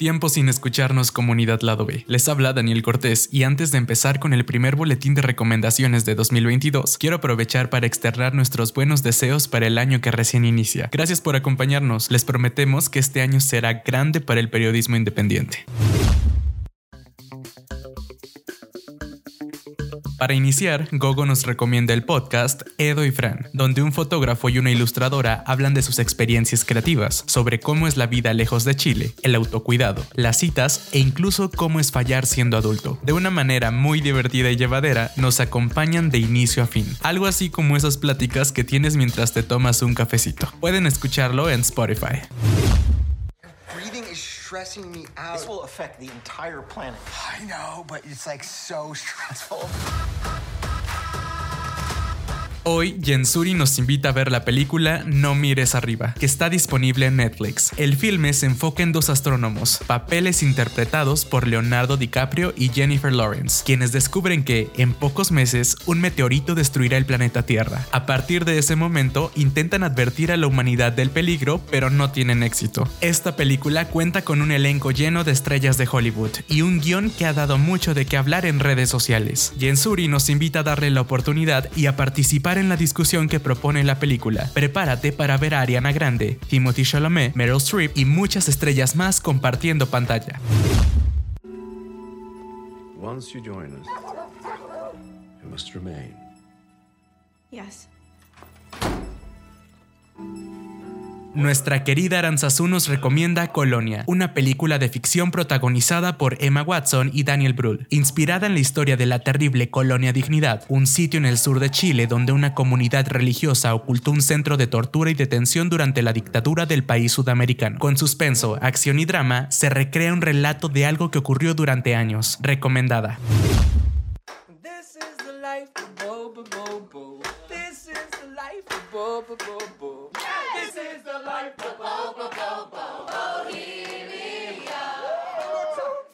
Tiempo sin escucharnos comunidad lado B. Les habla Daniel Cortés y antes de empezar con el primer boletín de recomendaciones de 2022, quiero aprovechar para externar nuestros buenos deseos para el año que recién inicia. Gracias por acompañarnos, les prometemos que este año será grande para el periodismo independiente. Para iniciar, Gogo nos recomienda el podcast Edo y Fran, donde un fotógrafo y una ilustradora hablan de sus experiencias creativas, sobre cómo es la vida lejos de Chile, el autocuidado, las citas e incluso cómo es fallar siendo adulto. De una manera muy divertida y llevadera, nos acompañan de inicio a fin, algo así como esas pláticas que tienes mientras te tomas un cafecito. Pueden escucharlo en Spotify. stressing me out. This will affect the entire planet. I know, but it's like so stressful. Hoy, Jensuri nos invita a ver la película No mires arriba, que está disponible en Netflix. El filme se enfoca en dos astrónomos, papeles interpretados por Leonardo DiCaprio y Jennifer Lawrence, quienes descubren que, en pocos meses, un meteorito destruirá el planeta Tierra. A partir de ese momento, intentan advertir a la humanidad del peligro, pero no tienen éxito. Esta película cuenta con un elenco lleno de estrellas de Hollywood y un guion que ha dado mucho de qué hablar en redes sociales. Jensuri nos invita a darle la oportunidad y a participar en la discusión que propone la película. Prepárate para ver a Ariana Grande, Timothy Chalamet, Meryl Streep y muchas estrellas más compartiendo pantalla. Once you join us, you must remain. Yes. Nuestra querida Aranzazú nos recomienda Colonia, una película de ficción protagonizada por Emma Watson y Daniel Brühl, inspirada en la historia de la terrible Colonia Dignidad, un sitio en el sur de Chile donde una comunidad religiosa ocultó un centro de tortura y detención durante la dictadura del país sudamericano. Con suspenso, acción y drama, se recrea un relato de algo que ocurrió durante años. Recomendada. This is the life of bo bo bo bo. This is the life of bo bo bo bo. This is the life of bo bo bo bo.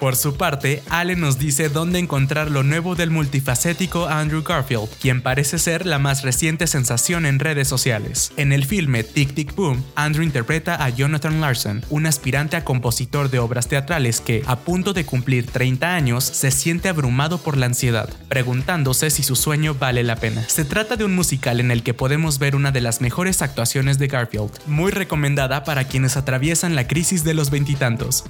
Por su parte, Allen nos dice dónde encontrar lo nuevo del multifacético Andrew Garfield, quien parece ser la más reciente sensación en redes sociales. En el filme Tic Tic Boom, Andrew interpreta a Jonathan Larson, un aspirante a compositor de obras teatrales que, a punto de cumplir 30 años, se siente abrumado por la ansiedad, preguntándose si su sueño vale la pena. Se trata de un musical en el que podemos ver una de las mejores actuaciones de Garfield, muy recomendada para quienes atraviesan la crisis de los veintitantos.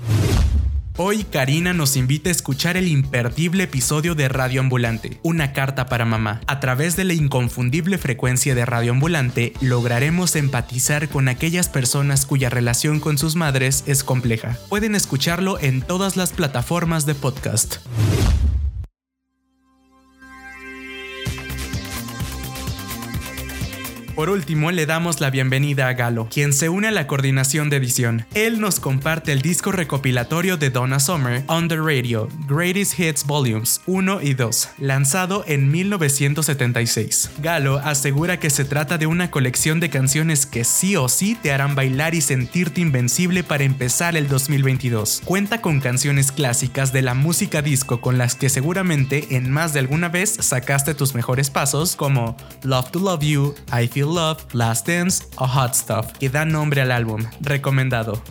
Hoy Karina nos invita a escuchar el imperdible episodio de Radio Ambulante, una carta para mamá. A través de la inconfundible frecuencia de Radio Ambulante lograremos empatizar con aquellas personas cuya relación con sus madres es compleja. Pueden escucharlo en todas las plataformas de podcast. Por último, le damos la bienvenida a Galo, quien se une a la coordinación de edición. Él nos comparte el disco recopilatorio de Donna Summer, On the Radio, Greatest Hits Volumes 1 y 2, lanzado en 1976. Galo asegura que se trata de una colección de canciones que sí o sí te harán bailar y sentirte invencible para empezar el 2022. Cuenta con canciones clásicas de la música disco con las que seguramente en más de alguna vez sacaste tus mejores pasos, como Love to Love You, I Feel Love, Last Dance o Hot Stuff, que da nombre al álbum. Recomendado.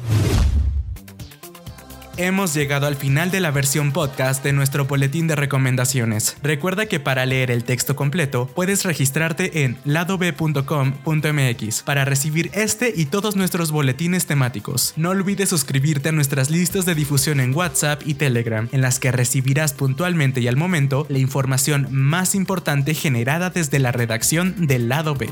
Hemos llegado al final de la versión podcast de nuestro boletín de recomendaciones. Recuerda que para leer el texto completo puedes registrarte en ladob.com.mx para recibir este y todos nuestros boletines temáticos. No olvides suscribirte a nuestras listas de difusión en WhatsApp y Telegram, en las que recibirás puntualmente y al momento la información más importante generada desde la redacción del lado B.